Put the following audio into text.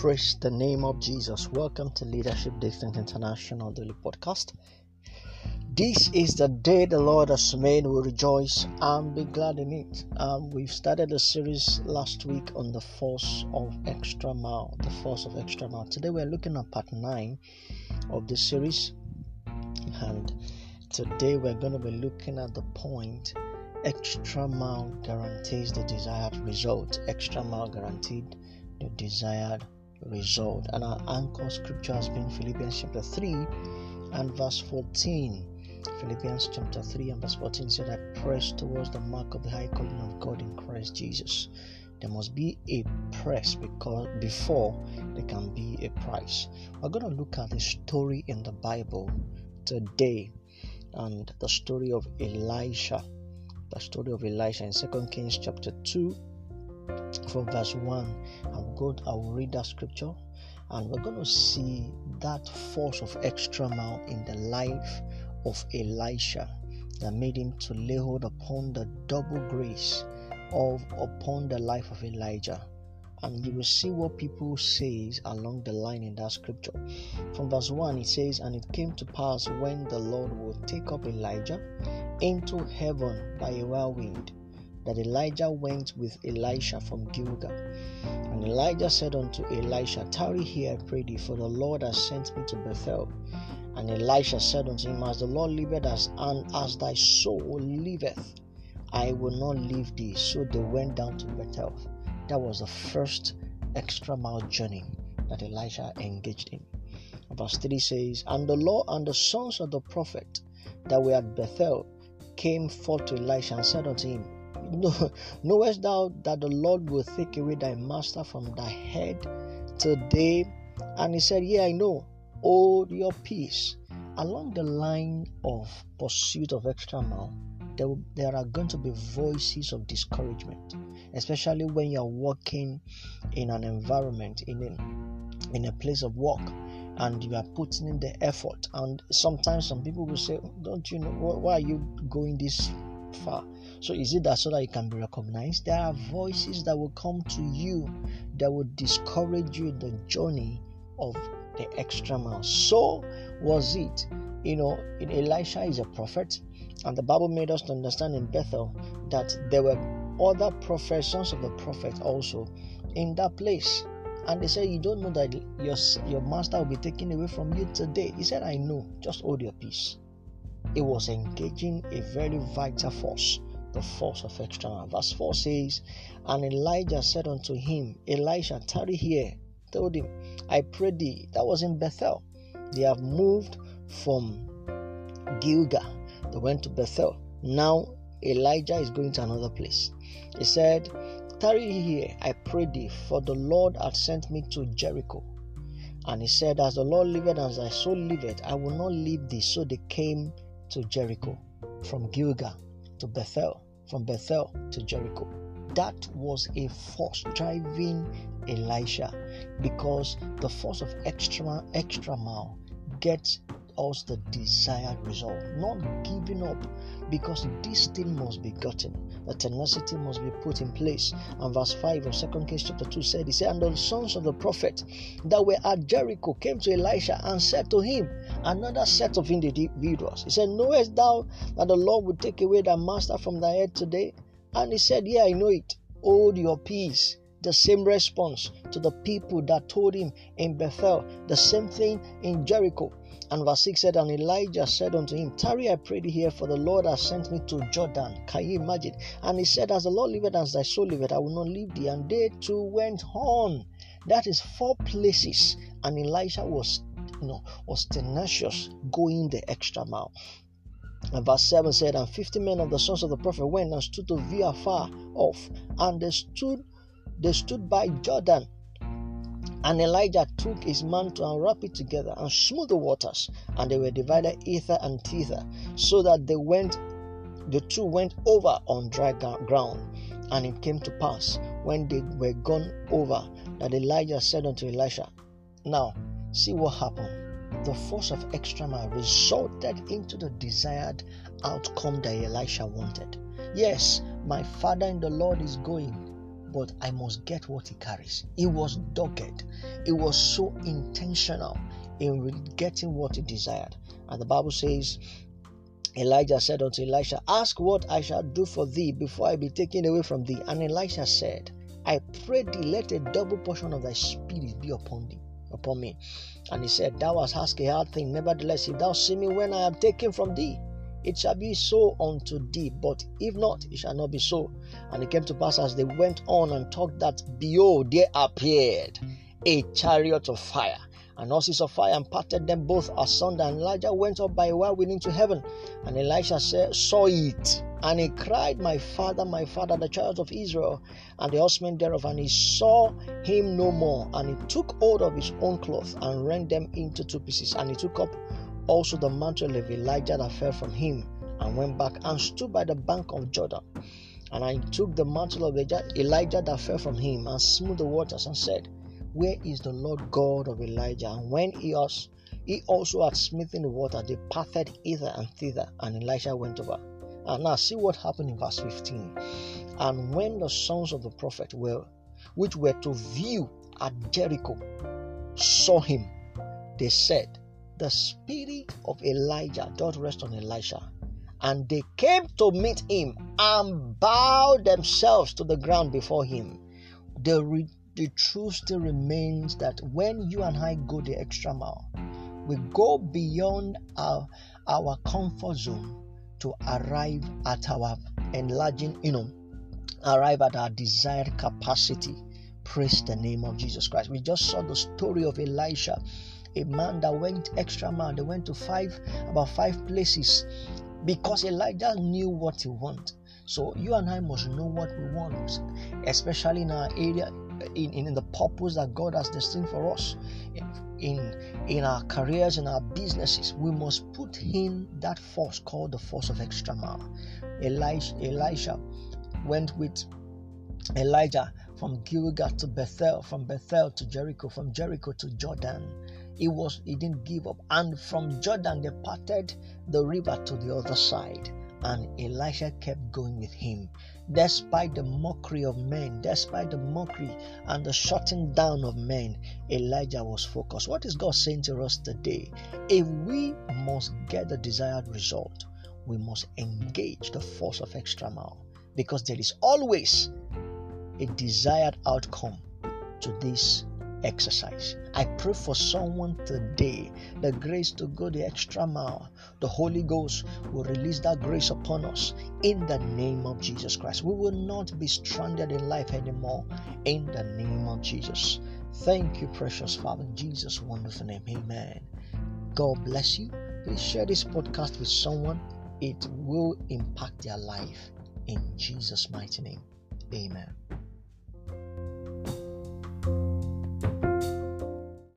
Praise the name of Jesus. Welcome to Leadership Distinct International Daily Podcast. This is the day the Lord has made. We rejoice and be glad in it. Um, we've started a series last week on the force of extra mile. The force of extra mile. Today we're looking at part nine of the series, and today we're going to be looking at the point extra mile guarantees the desired result. Extra mile guaranteed the desired result. And our anchor scripture has been Philippians chapter 3 and verse 14. Philippians chapter 3 and verse 14 said, I press towards the mark of the high calling of God in Christ Jesus. There must be a press because before there can be a price. We're going to look at a story in the Bible today and the story of Elisha. The story of Elisha in 2 Kings chapter 2 from verse 1. I'm good. I will read that scripture and we're going to see that force of extra mile in the life of Elisha that made him to lay hold upon the double grace of upon the life of Elijah. And you will see what people says along the line in that scripture. From verse 1 it says, And it came to pass when the Lord would take up Elijah into heaven by a whirlwind that Elijah went with Elisha from Gilgal. And Elijah said unto Elisha, Tarry here, I pray thee, for the Lord has sent me to Bethel. And Elisha said unto him, As the Lord liveth, as, and as thy soul liveth, I will not leave thee. So they went down to Bethel. That was the first extra mile journey that Elisha engaged in. Verse 3 says, And the Lord and the sons of the prophet that were at Bethel came forth to Elisha and said unto him, know, knowest thou that the Lord will take away thy master from thy head today? And he said, Yeah, I know. Hold your peace. Along the line of pursuit of extra mile, there, there are going to be voices of discouragement, especially when you're working in an environment, in a, in a place of work and you are putting in the effort and sometimes some people will say don't you know why are you going this far so is it that so that you can be recognized? There are voices that will come to you that will discourage you in the journey of the extra mile. So was it. You know, in Elisha is a prophet, and the Bible made us to understand in Bethel that there were other prophets, sons of the prophet also in that place. And they said, You don't know that your, your master will be taken away from you today. He said, I know, just hold your peace. It was engaging a very vital force the force of extra. Verse 4 says, And Elijah said unto him, Elisha, tarry here. Told him, I pray thee. That was in Bethel. They have moved from Gilgal. They went to Bethel. Now Elijah is going to another place. He said, Tarry here, I pray thee, for the Lord hath sent me to Jericho. And he said, As the Lord liveth, as thy soul liveth, I will not leave thee. So they came to Jericho from Gilgal to Bethel, from Bethel to Jericho. That was a force driving Elisha because the force of extra extra mile gets us the desired result, not giving up because this thing must be gotten. The tenacity must be put in place. And verse 5 of 2 Kings chapter 2 said, He said, And the sons of the prophet that were at Jericho came to Elisha and said to him, Another set of individuals. He said, Knowest thou that the Lord will take away thy master from thy head today? And he said, Yeah, I know it. Hold your peace the same response to the people that told him in Bethel, the same thing in Jericho. And verse 6 said, And Elijah said unto him, Tarry, I pray thee here, for the Lord has sent me to Jordan. Can you imagine? And he said, As the Lord liveth, as thy soul liveth, I will not leave thee. And they too went on. That is four places. And Elijah was, you know, was tenacious, going the extra mile. And verse 7 said, And fifty men of the sons of the prophet went and stood to view afar off, and they stood they stood by Jordan and Elijah took his mantle and wrapped it together and smoothed the waters, and they were divided hither and thither, so that they went, the two went over on dry ground. And it came to pass when they were gone over that Elijah said unto Elisha, Now see what happened. The force of extra mile resulted into the desired outcome that Elisha wanted. Yes, my father in the Lord is going but I must get what he carries. He was dogged, he was so intentional in getting what he desired. And the Bible says, Elijah said unto Elisha, Ask what I shall do for thee before I be taken away from thee. And Elisha said, I pray thee, let a double portion of thy spirit be upon thee, upon me. And he said, Thou hast asked a hard thing. Nevertheless, if thou see me when I am taken from thee, it shall be so unto thee. But if not, it shall not be so. And it came to pass as they went on and talked that, behold, there appeared a chariot of fire and horses of fire and parted them both asunder. And Elijah went up by a whirlwind into heaven. And Elisha said, saw it. And he cried, My father, my father, the child of Israel, and the horsemen thereof. And he saw him no more. And he took hold of his own cloth and rent them into two pieces. And he took up also the mantle of Elijah that fell from him and went back and stood by the bank of Jordan. And I took the mantle of Elijah that fell from him and smote the waters and said, where is the Lord God of Elijah? And when he, was, he also had smitten the water, they parted hither and thither, and Elisha went over. And now see what happened in verse 15. And when the sons of the prophet were, which were to view at Jericho, saw him, they said, The spirit of Elijah doth rest on Elisha. And they came to meet him and bowed themselves to the ground before him. They the truth still remains that when you and I go the extra mile, we go beyond our, our comfort zone to arrive at our enlarging, you know, arrive at our desired capacity. Praise the name of Jesus Christ. We just saw the story of Elisha, a man that went extra mile. They went to five, about five places because Elijah knew what he wanted. So you and I must know what we want, especially in our area, in, in the purpose that God has destined for us in in our careers in our businesses we must put in that force called the force of extra mile Elisha, Elisha went with Elijah from Gilgal to Bethel from Bethel to Jericho from Jericho to Jordan he was he didn't give up and from Jordan they parted the river to the other side and Elisha kept going with him Despite the mockery of men, despite the mockery and the shutting down of men, Elijah was focused. What is God saying to us today? If we must get the desired result, we must engage the force of extra mile because there is always a desired outcome to this exercise. I pray for someone today the grace to go the extra mile. The Holy Ghost will release that grace upon us in the name of Jesus Christ. We will not be stranded in life anymore in the name of Jesus. Thank you, precious Father, in Jesus' wonderful name. Amen. God bless you. Please share this podcast with someone, it will impact their life in Jesus' mighty name. Amen.